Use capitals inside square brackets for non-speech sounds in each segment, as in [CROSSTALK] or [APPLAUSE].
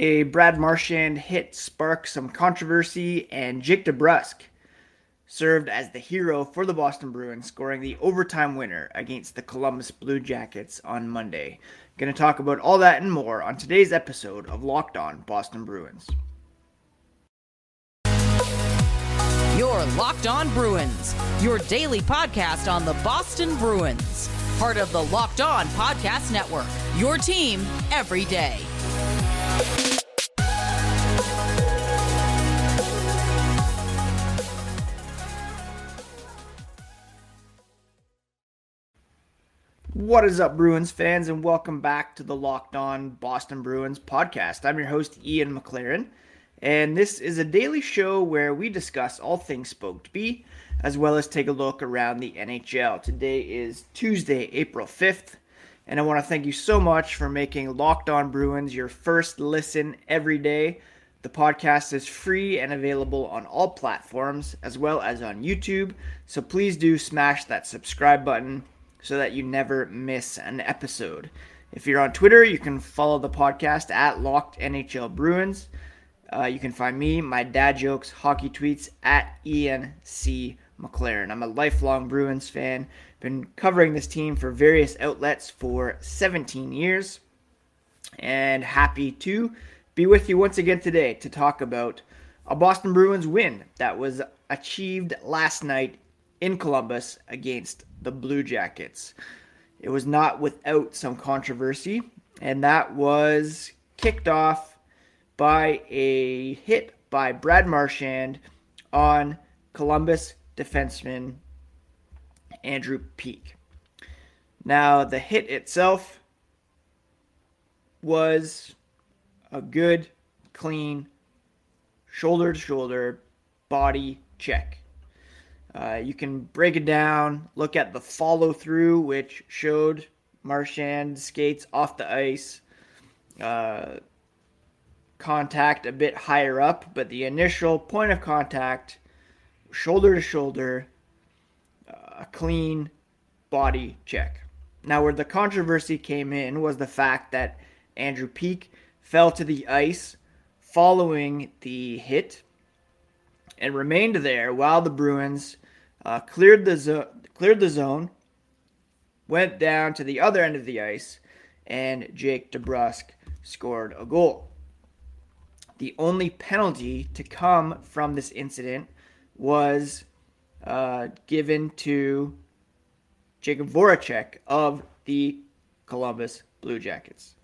A Brad Marchand hit sparked some controversy, and Jake DeBrusk served as the hero for the Boston Bruins, scoring the overtime winner against the Columbus Blue Jackets on Monday. Going to talk about all that and more on today's episode of Locked On Boston Bruins. Your Locked On Bruins, your daily podcast on the Boston Bruins, part of the Locked On Podcast Network. Your team every day. What is up, Bruins fans, and welcome back to the Locked On Boston Bruins podcast. I'm your host, Ian McLaren, and this is a daily show where we discuss all things Spoked B, as well as take a look around the NHL. Today is Tuesday, April 5th, and I want to thank you so much for making Locked On Bruins your first listen every day. The podcast is free and available on all platforms, as well as on YouTube, so please do smash that subscribe button so that you never miss an episode. If you're on Twitter, you can follow the podcast at Locked NHL Bruins. Uh, you can find me, my dad jokes, hockey tweets at Ian C. McLaren. I'm a lifelong Bruins fan. Been covering this team for various outlets for 17 years, and happy to be with you once again today to talk about a Boston Bruins win that was achieved last night in Columbus against the Blue Jackets. It was not without some controversy, and that was kicked off by a hit by Brad Marchand on Columbus defenseman Andrew Peeke. Now, the hit itself was a good, clean, shoulder to shoulder body check. Uh, you can break it down, look at the follow through, which showed Marchand skates off the ice, uh, contact a bit higher up, but the initial point of contact, shoulder to shoulder, uh, a clean body check. Now, where the controversy came in was the fact that Andrew Peeke fell to the ice following the hit and remained there while the Bruins uh, cleared the zo- cleared the zone, went down to the other end of the ice, and Jake DeBrusk scored a goal. The only penalty to come from this incident was uh, given to Jakub Voracek of the Columbus Blue Jackets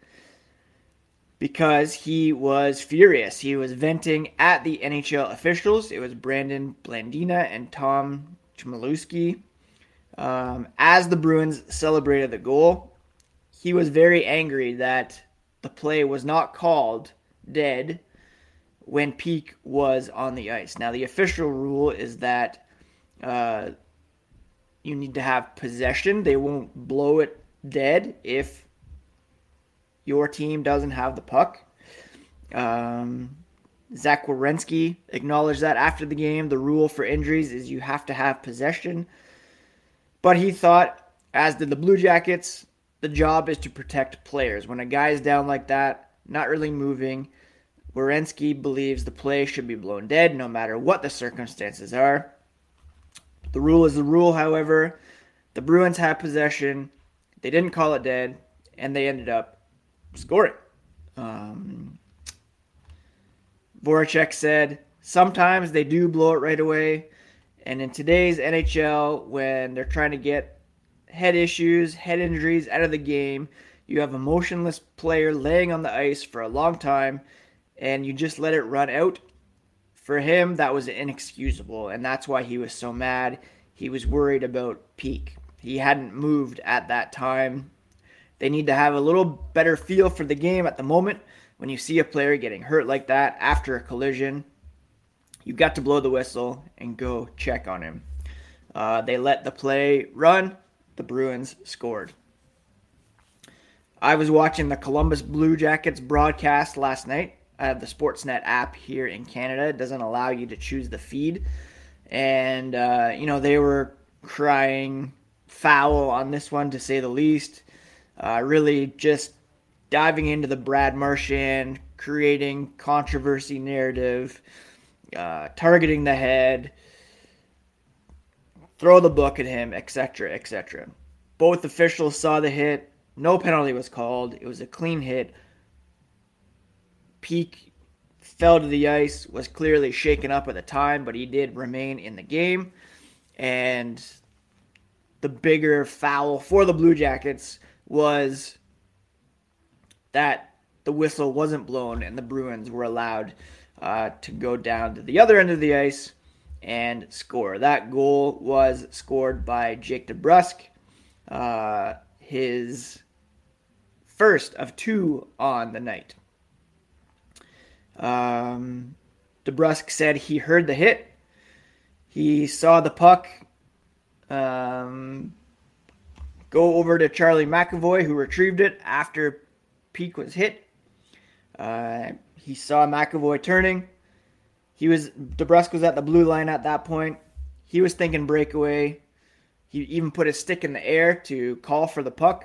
because he was furious. He was venting at the NHL officials. It was Brandon Blandina and Tom Chmielewski. Um, as the Bruins celebrated the goal, he was very angry that the play was not called dead when Peeke was on the ice. Now, the official rule is that uh, you need to have possession. They won't blow it dead if your team doesn't have the puck. Um, Zach Werenski acknowledged that after the game. The rule for injuries is you have to have possession. But he thought, as did the Blue Jackets, the job is to protect players. When a guy is down like that, not really moving, Werenski believes the play should be blown dead no matter what the circumstances are. The rule is the rule, however. The Bruins had possession. They didn't call it dead, and they ended up scoring. Um, Voracek said, sometimes they do blow it right away. And in today's NHL, when they're trying to get head issues, head injuries out of the game, you have a motionless player laying on the ice for a long time, and you just let it run out. For him, that was inexcusable, and that's why he was so mad. He was worried about Peeke. He hadn't moved at that time. They need to have a little better feel for the game at the moment when you see a player getting hurt like that after a collision, you got to blow the whistle and go check on him. Uh, they let the play run. The Bruins scored. I was watching the Columbus Blue Jackets broadcast last night. I have the Sportsnet app here in Canada. It doesn't allow you to choose the feed. And, uh, you know, they were crying foul on this one, to say the least. Uh, really just diving into the Brad Marchand creating controversy narrative, uh, targeting the head, throw the book at him, etc., etc. Both officials saw the hit. No penalty was called. It was a clean hit. Peeke fell to the ice, was clearly shaken up at the time, but he did remain in the game. And the bigger foul for the Blue Jackets was that the whistle wasn't blown and the Bruins were allowed uh, to go down to the other end of the ice and score. That goal was scored by Jake DeBrusk, uh, his first of two on the night. Um, DeBrusk said he heard the hit. He saw the puck um, go over to Charlie McAvoy, who retrieved it after Peeke was hit. Uh, he saw McAvoy turning. He was DeBrusk was at the blue line at that point. He was thinking breakaway. He even put his stick in the air to call for the puck.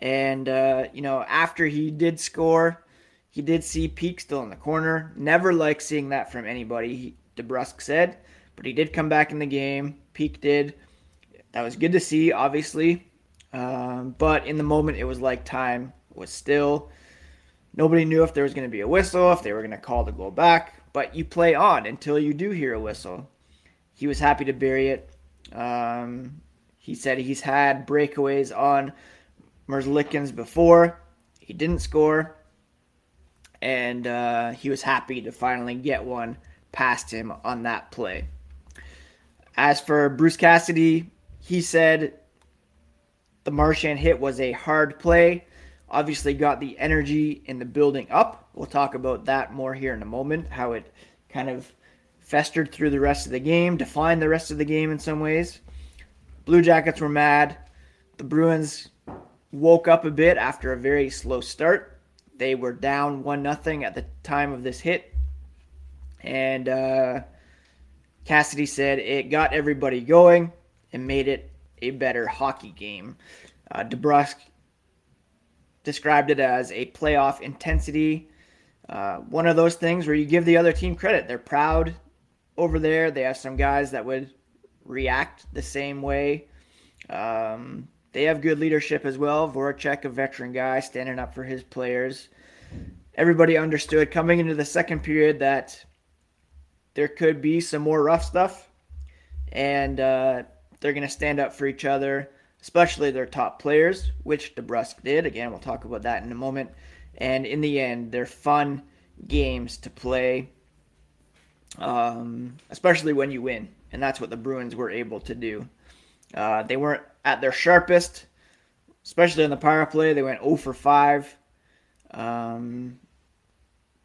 And uh, you know, after he did score, he did see Peeke still in the corner. Never liked seeing that from anybody. He, DeBrusk said, but he did come back in the game. Peeke did. That was good to see, obviously. Um, but in the moment, it was like time was still. Nobody knew if there was going to be a whistle, if they were going to call the goal back. But you play on until you do hear a whistle. He was happy to bury it. Um, he said he's had breakaways on Merzlikins before. He didn't score. And uh, he was happy to finally get one past him on that play. As for Bruce Cassidy, he said the Marchand hit was a hard play. Obviously, got the energy in the building up. We'll talk about that more here in a moment, how it kind of festered through the rest of the game, defined the rest of the game in some ways. Blue Jackets were mad. The Bruins woke up a bit after a very slow start. They were down 1 0 at the time of this hit. And uh, Cassidy said it got everybody going and made it a better hockey game. Uh, DeBrusk described it as a playoff intensity. Uh, one of those things where you give the other team credit. They're proud over there. They have some guys that would react the same way. Um, they have good leadership as well. Voracek, a veteran guy, standing up for his players. Everybody understood coming into the second period that there could be some more rough stuff, and uh, they're going to stand up for each other, especially their top players, which DeBrusk did. Again, we'll talk about that in a moment. And in the end, they're fun games to play, um, especially when you win. And that's what the Bruins were able to do. Uh, they weren't at their sharpest, especially in the power play. They went 0 for 5. Um,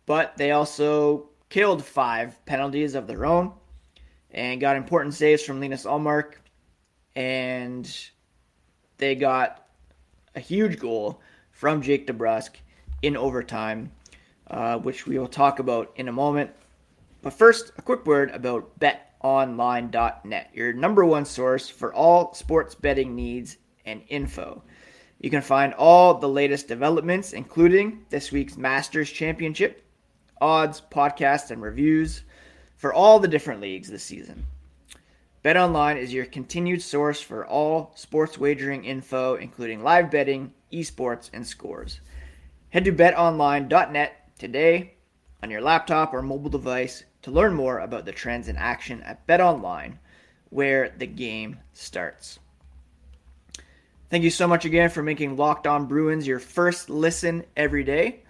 but they also killed five penalties of their own and got important saves from Linus Ullmark. And they got a huge goal from Jake DeBrusk in overtime, uh, which we will talk about in a moment. But first, a quick word about betonline.net, your number one source for all sports betting needs and info. You can find all the latest developments, including this week's Masters Championship, odds, podcasts, and reviews for all the different leagues this season. BetOnline is your continued source for all sports wagering info, including live betting, esports, and scores. Head to betonline.net today on your laptop or mobile device to learn more about the trends in action at BetOnline, where the game starts. Thank you so much again for making Locked On Bruins your first listen every day.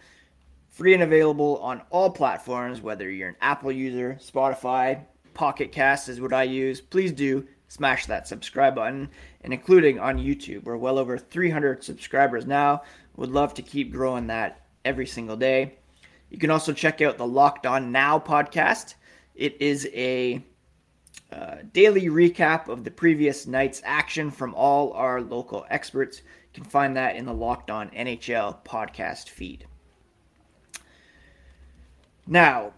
Free and available on all platforms, whether you're an Apple user, Spotify, Pocket Cast is what I use. Please do smash that subscribe button, and including on YouTube. We're well over 300 subscribers now. Would love to keep growing that every single day. You can also check out the Locked On Now podcast. It is a uh, daily recap of the previous night's action from all our local experts. You can find that in the Locked On NHL podcast feed. Now,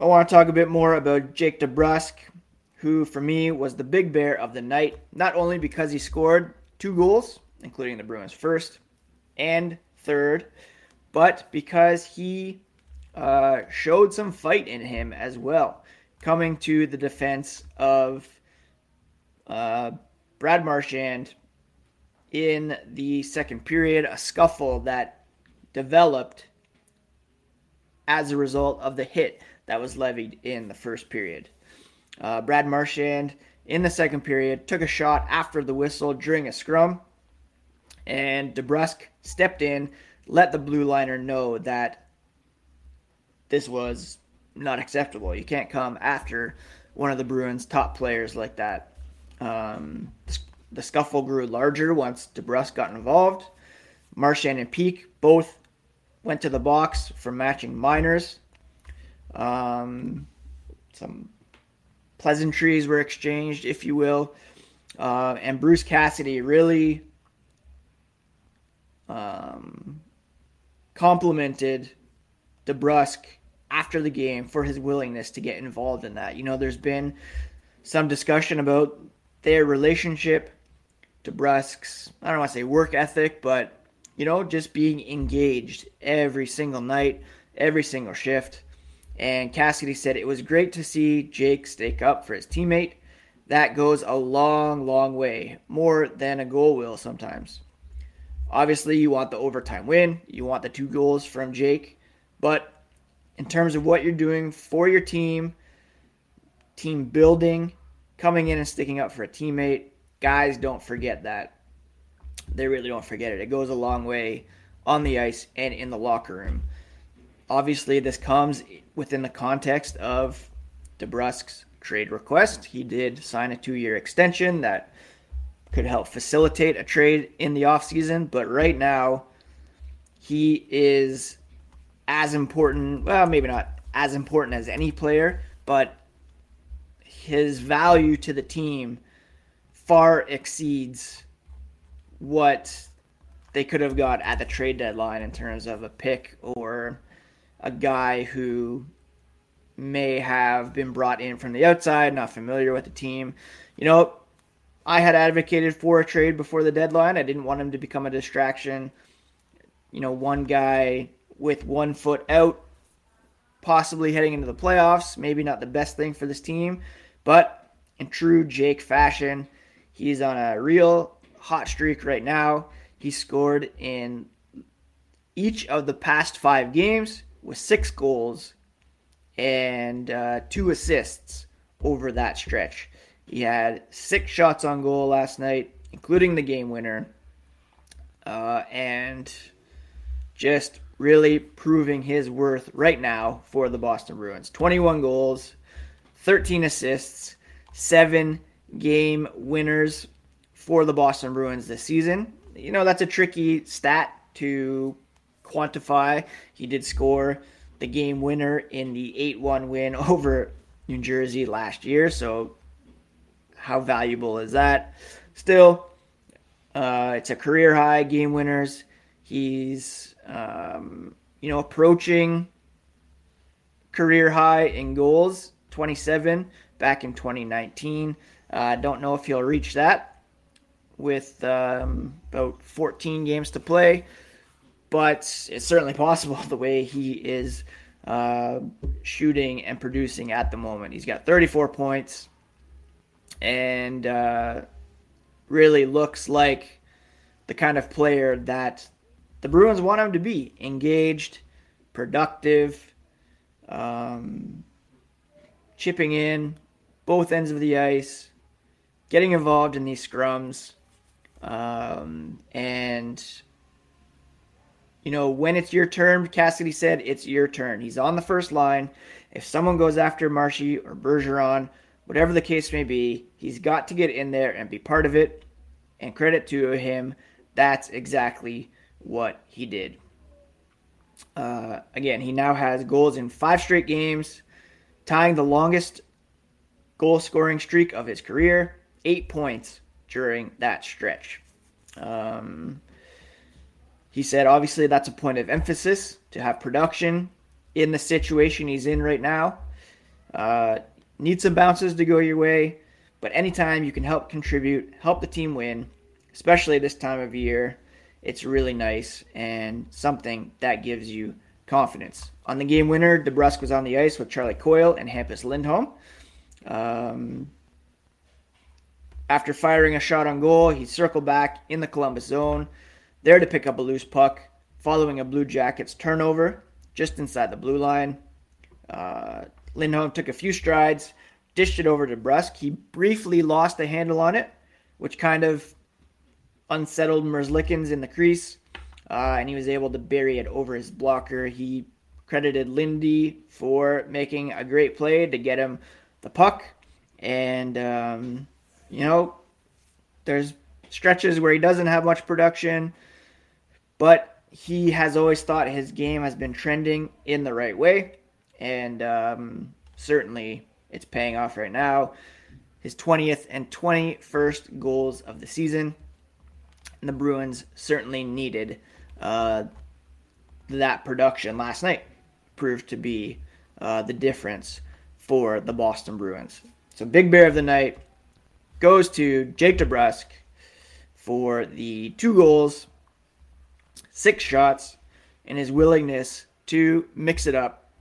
I want to talk a bit more about Jake DeBrusk, who for me was the big bear of the night, not only because he scored two goals, including the Bruins' first and third, but because he uh, showed some fight in him as well, coming to the defense of uh, Brad Marchand in the second period, a scuffle that developed as a result of the hit that was levied in the first period. Uh, Brad Marchand in the second period took a shot after the whistle during a scrum, and DeBrusk stepped in, let the blue liner know that this was not acceptable. You can't come after one of the Bruins' top players like that. Um, the scuffle grew larger once DeBrusk got involved. Marchand and Peeke both went to the box for matching minors. Um, some pleasantries were exchanged, if you will. Uh, and Bruce Cassidy really um, complimented DeBrusk after the game for his willingness to get involved in that. You know, there's been some discussion about their relationship, DeBrusk's, I don't want to say work ethic, but, you know, just being engaged every single night, every single shift. And Cassidy said it was great to see Jake stake up for his teammate. That goes a long, long way, more than a goal will sometimes. Obviously, you want the overtime win, you want the two goals from Jake, but in terms of what you're doing for your team, team building, coming in and sticking up for a teammate, guys don't forget that. They really don't forget it. It goes a long way on the ice and in the locker room. Obviously, this comes within the context of DeBrusk's trade request. He did sign a two year extension that could help facilitate a trade in the offseason, but right now, he is as important, well, maybe not as important as any player, but his value to the team far exceeds what they could have got at the trade deadline in terms of a pick or a guy who may have been brought in from the outside, not familiar with the team. You know, I had advocated for a trade before the deadline. I didn't want him to become a distraction. You know, one guy with one foot out, possibly heading into the playoffs, maybe not the best thing for this team, but in true Jake fashion, he's on a real hot streak right now. He scored in each of the past five games with six goals and uh, two assists over that stretch. He had six shots on goal last night, including the game winner, uh, and just really proving his worth right now for the Boston Bruins. 21 goals, 13 assists, seven game winners for the Boston Bruins this season. You know, that's a tricky stat to quantify. He did score the game winner in the 8 1 win [LAUGHS] over New Jersey last year. So, how valuable is that? Still, uh, it's a career high game winners. He's, um, you know, approaching career high in goals, 27 back in 2019. I uh, don't know if he'll reach that with um, about 14 games to play but it's certainly possible [LAUGHS] the way he is uh, shooting and producing at the moment. He's got 34 points and uh, really looks like the kind of player that the Bruins want him to be engaged, productive, um, chipping in both ends of the ice, getting involved in these scrums, um, and you know, when it's your turn, Cassidy said it's your turn. He's on the first line. If someone goes after Marshy or Bergeron, whatever the case may be, he's got to get in there and be part of it. And credit to him, that's exactly what he did. Uh, again, he now has goals in five straight games, tying the longest goal scoring streak of his career, eight points during that stretch. Um, he said, obviously, that's a point of emphasis to have production in the situation he's in right now. Uh, need some bounces to go your way, but anytime you can help contribute, help the team win, especially this time of year, it's really nice and something that gives you confidence. On the game winner, DeBrusk was on the ice with Charlie Coyle and Hampus Lindholm. Um, after firing a shot on goal, he circled back in the Columbus zone, there to pick up a loose puck, following a Blue Jackets turnover just inside the blue line. Uh, Lindholm took a few strides, dished it over to Brusk. He briefly lost the handle on it, which kind of unsettled Merzlikins in the crease, uh, and he was able to bury it over his blocker. He credited Lindy for making a great play to get him the puck, and um, you know, there's stretches where he doesn't have much production, but he has always thought his game has been trending in the right way, and um, certainly it's paying off right now. His 20th and 21st goals of the season. And the Bruins certainly needed uh, that production last night. Proved to be uh, the difference for the Boston Bruins. So, big bear of the night goes to Jake DeBrusk for the two goals, six shots, and his willingness to mix it up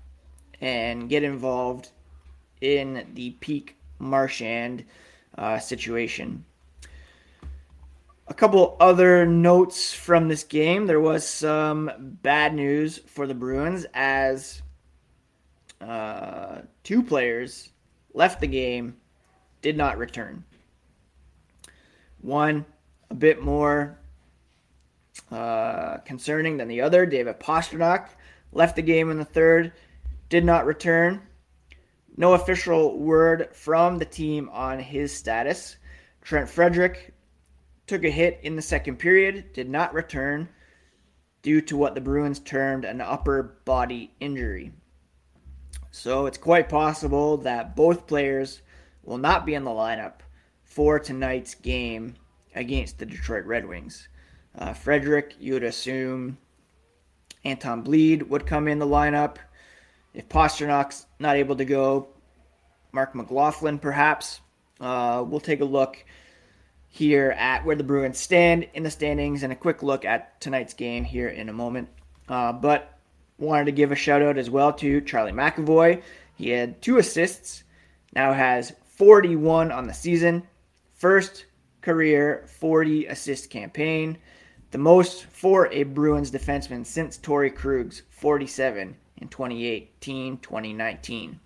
and get involved in the Peeke Marchand uh, situation. A couple other notes from this game. There was some bad news for the Bruins as uh, two players left the game, did not return. One, a bit more uh, concerning than the other. David Pastrnak left the game in the third, did not return. No official word from the team on his status. Trent Frederic took a hit in the second period, did not return due to what the Bruins termed an upper body injury. So it's quite possible that both players will not be in the lineup for tonight's game against the Detroit Red Wings. Uh, Frederic, you would assume Anton Blidh would come in the lineup. If Pastrnak's not able to go, Marc McLaughlin perhaps. Uh, we'll take a look here at where the Bruins stand in the standings and a quick look at tonight's game here in a moment. Uh, but wanted to give a shout out as well to Charlie McAvoy. He had two assists, now has 41 on the season. First career 40 assist campaign, the most for a Bruins defenseman since Torey Krug's 47 in 2018 2019.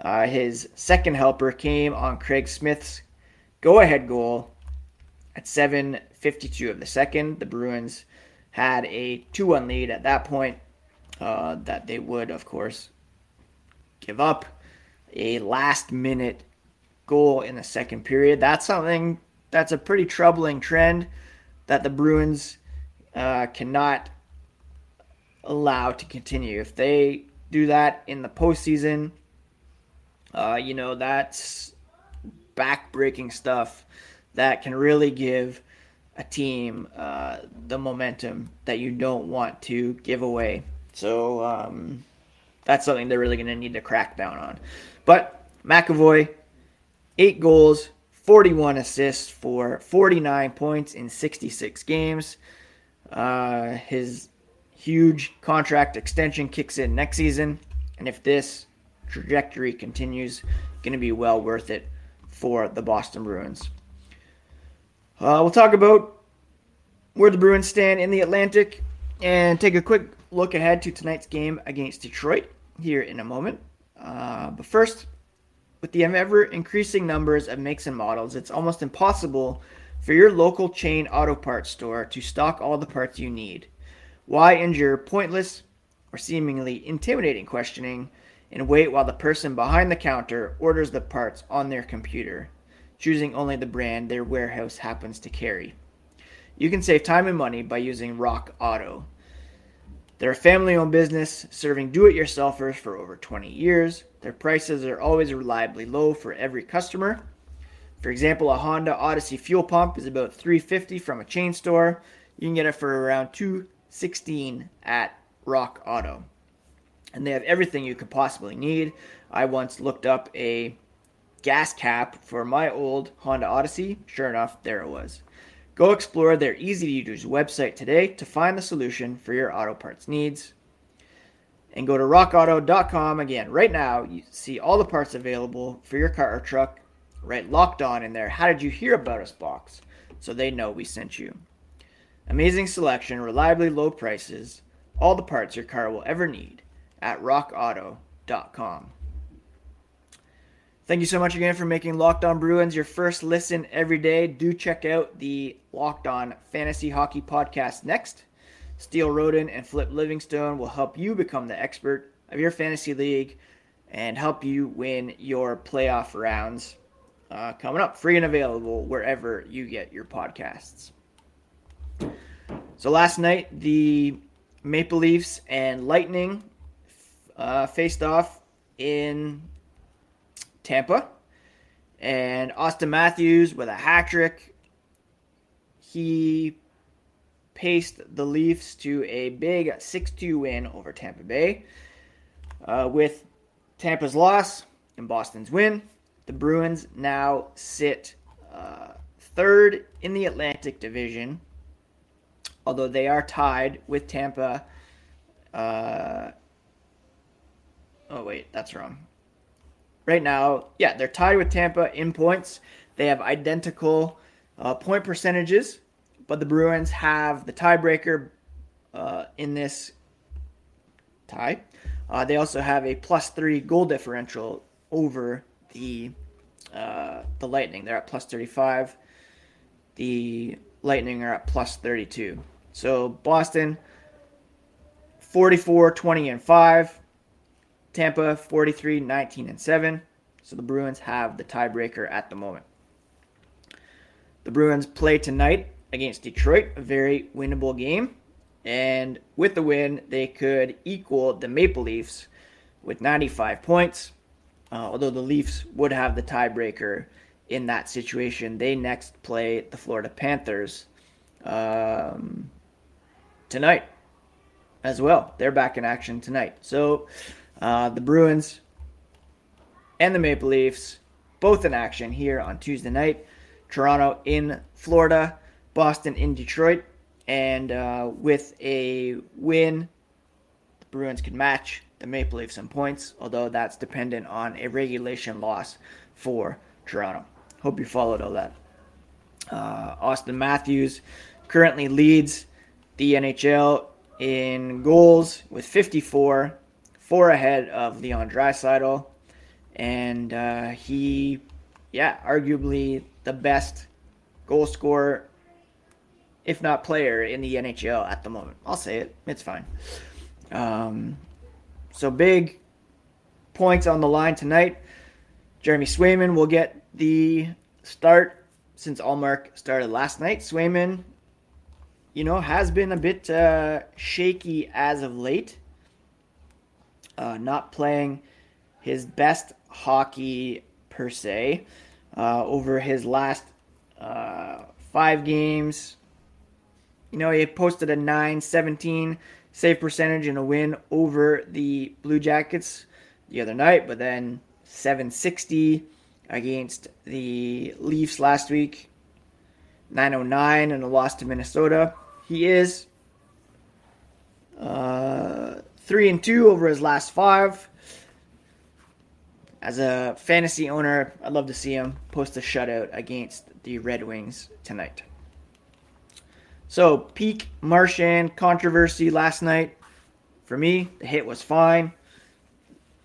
Uh, his second helper came on Craig Smith's go ahead goal at 7.52 of the second. The Bruins had a 2 1 lead at that point uh, that they would, of course, give up a last minute goal in the second period. That's something that's a pretty troubling trend that the Bruins uh, cannot allow to continue. If they do that in the postseason, uh, you know, that's back-breaking stuff that can really give a team uh, the momentum that you don't want to give away. So um, that's something they're really going to need to crack down on. But McAvoy eight goals, 41 assists for 49 points in 66 games. Uh, his huge contract extension kicks in next season, and if this trajectory continues, going to be well worth it for the Boston Bruins. Uh, we'll talk about where the Bruins stand in the Atlantic and take a quick look ahead to tonight's game against Detroit here in a moment. Uh, but first, with the ever increasing numbers of makes and models, it's almost impossible for your local chain auto parts store to stock all the parts you need. Why endure pointless or seemingly intimidating questioning and wait while the person behind the counter orders the parts on their computer, choosing only the brand their warehouse happens to carry? You can save time and money by using Rock Auto. They're a family owned business serving do it yourselfers for over 20 years. Their prices are always reliably low for every customer. For example, a Honda Odyssey fuel pump is about 350 from a chain store. You can get it for around 216 at Rock Auto. And they have everything you could possibly need. I once looked up a gas cap for my old Honda Odyssey. Sure enough, there it was. Go explore their easy to use website today to find the solution for your auto parts needs. And go to rockauto.com again. Right now, you see all the parts available for your car or truck. Write locked on in their. How did you hear about us box? So they know we sent you. Amazing selection, reliably low prices, all the parts your car will ever need at rockauto.com. Thank you so much again for making Locked On Bruins your first listen every day. Do check out the Locked On Fantasy Hockey podcast next. Steele Roden and Flip Livingstone will help you become the expert of your fantasy league and help you win your playoff rounds uh, coming up, free and available wherever you get your podcasts. So last night, the Maple Leafs and Lightning uh, faced off in Tampa. And Auston Matthews with a hat trick. He paced the Leafs to a big 6 2 win over Tampa Bay. Uh, with Tampa's loss and Boston's win, the Bruins now sit uh, third in the Atlantic Division, although they are tied with Tampa. Uh, oh, wait, that's wrong right now, yeah, they're tied with Tampa in points. They have identical uh, point percentages, but the Bruins have the tiebreaker uh, in this tie. Uh, they also have a plus three goal differential over the uh, the Lightning. They're at plus thirty five. The Lightning are at plus thirty two. So Boston 44 20 and 5 Tampa 43 19 and 7. So the Bruins have the tiebreaker at the moment. The Bruins play tonight against Detroit, a very winnable game. And with the win, they could equal the Maple Leafs with 95 points. Uh, although the Leafs would have the tiebreaker in that situation, they next play the Florida Panthers um, tonight as well. They're back in action tonight. So uh, the Bruins and the Maple Leafs both in action here on Tuesday night. Toronto in Florida, Boston in Detroit, and uh, with a win, the Bruins can match the Maple Leafs in points, although that's dependent on a regulation loss for Toronto. Hope you followed all that. Uh, Auston Matthews currently leads the NHL in goals with 54 four ahead of Leon Draisaitl, and uh, he, yeah, arguably the best goal scorer, if not player, in the NHL at the moment. I'll say it; it's fine. Um, so big points on the line tonight. Jeremy Swayman will get the start since Ullmark started last night. Swayman, you know, has been a bit uh, shaky as of late uh, not playing his best hockey per se uh, over his last uh, five games. You know, he posted a 917 save percentage in a win over the Blue Jackets the other night, but then 760 against the Leafs last week, 909 and a loss to Minnesota. He is uh, three and two over his last five. As a fantasy owner, I'd love to see him post a shutout against the Red Wings tonight. So, Peeke Marchand controversy last night. For me, the hit was fine.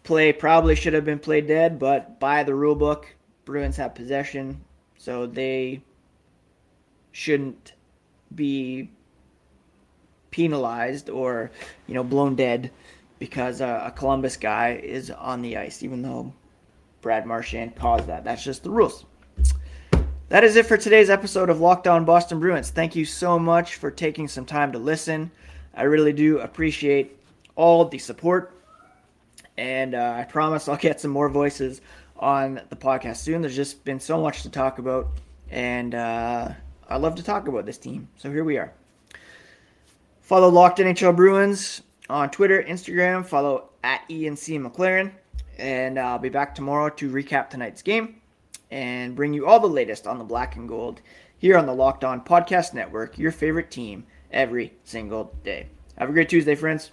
Play probably should have been played dead, but by the rule book, Bruins have possession, so they shouldn't be penalized or you know blown dead because uh, a Columbus guy is on the ice, even though Brad Marchand caused that. That's just the rules. That is it for today's episode of Locked On Boston Bruins. Thank you so much for taking some time to listen. I really do appreciate all the support. And uh, I promise I'll get some more voices on the podcast soon. There's just been so much to talk about. And uh, I love to talk about this team. So here we are. Follow Locked NHL Bruins on Twitter, Instagram. Follow at Ian C. McLaren. And I'll be back tomorrow to recap tonight's game and bring you all the latest on the black and gold here on the Locked On Podcast Network, your favorite team every single day. Have a great Tuesday, friends.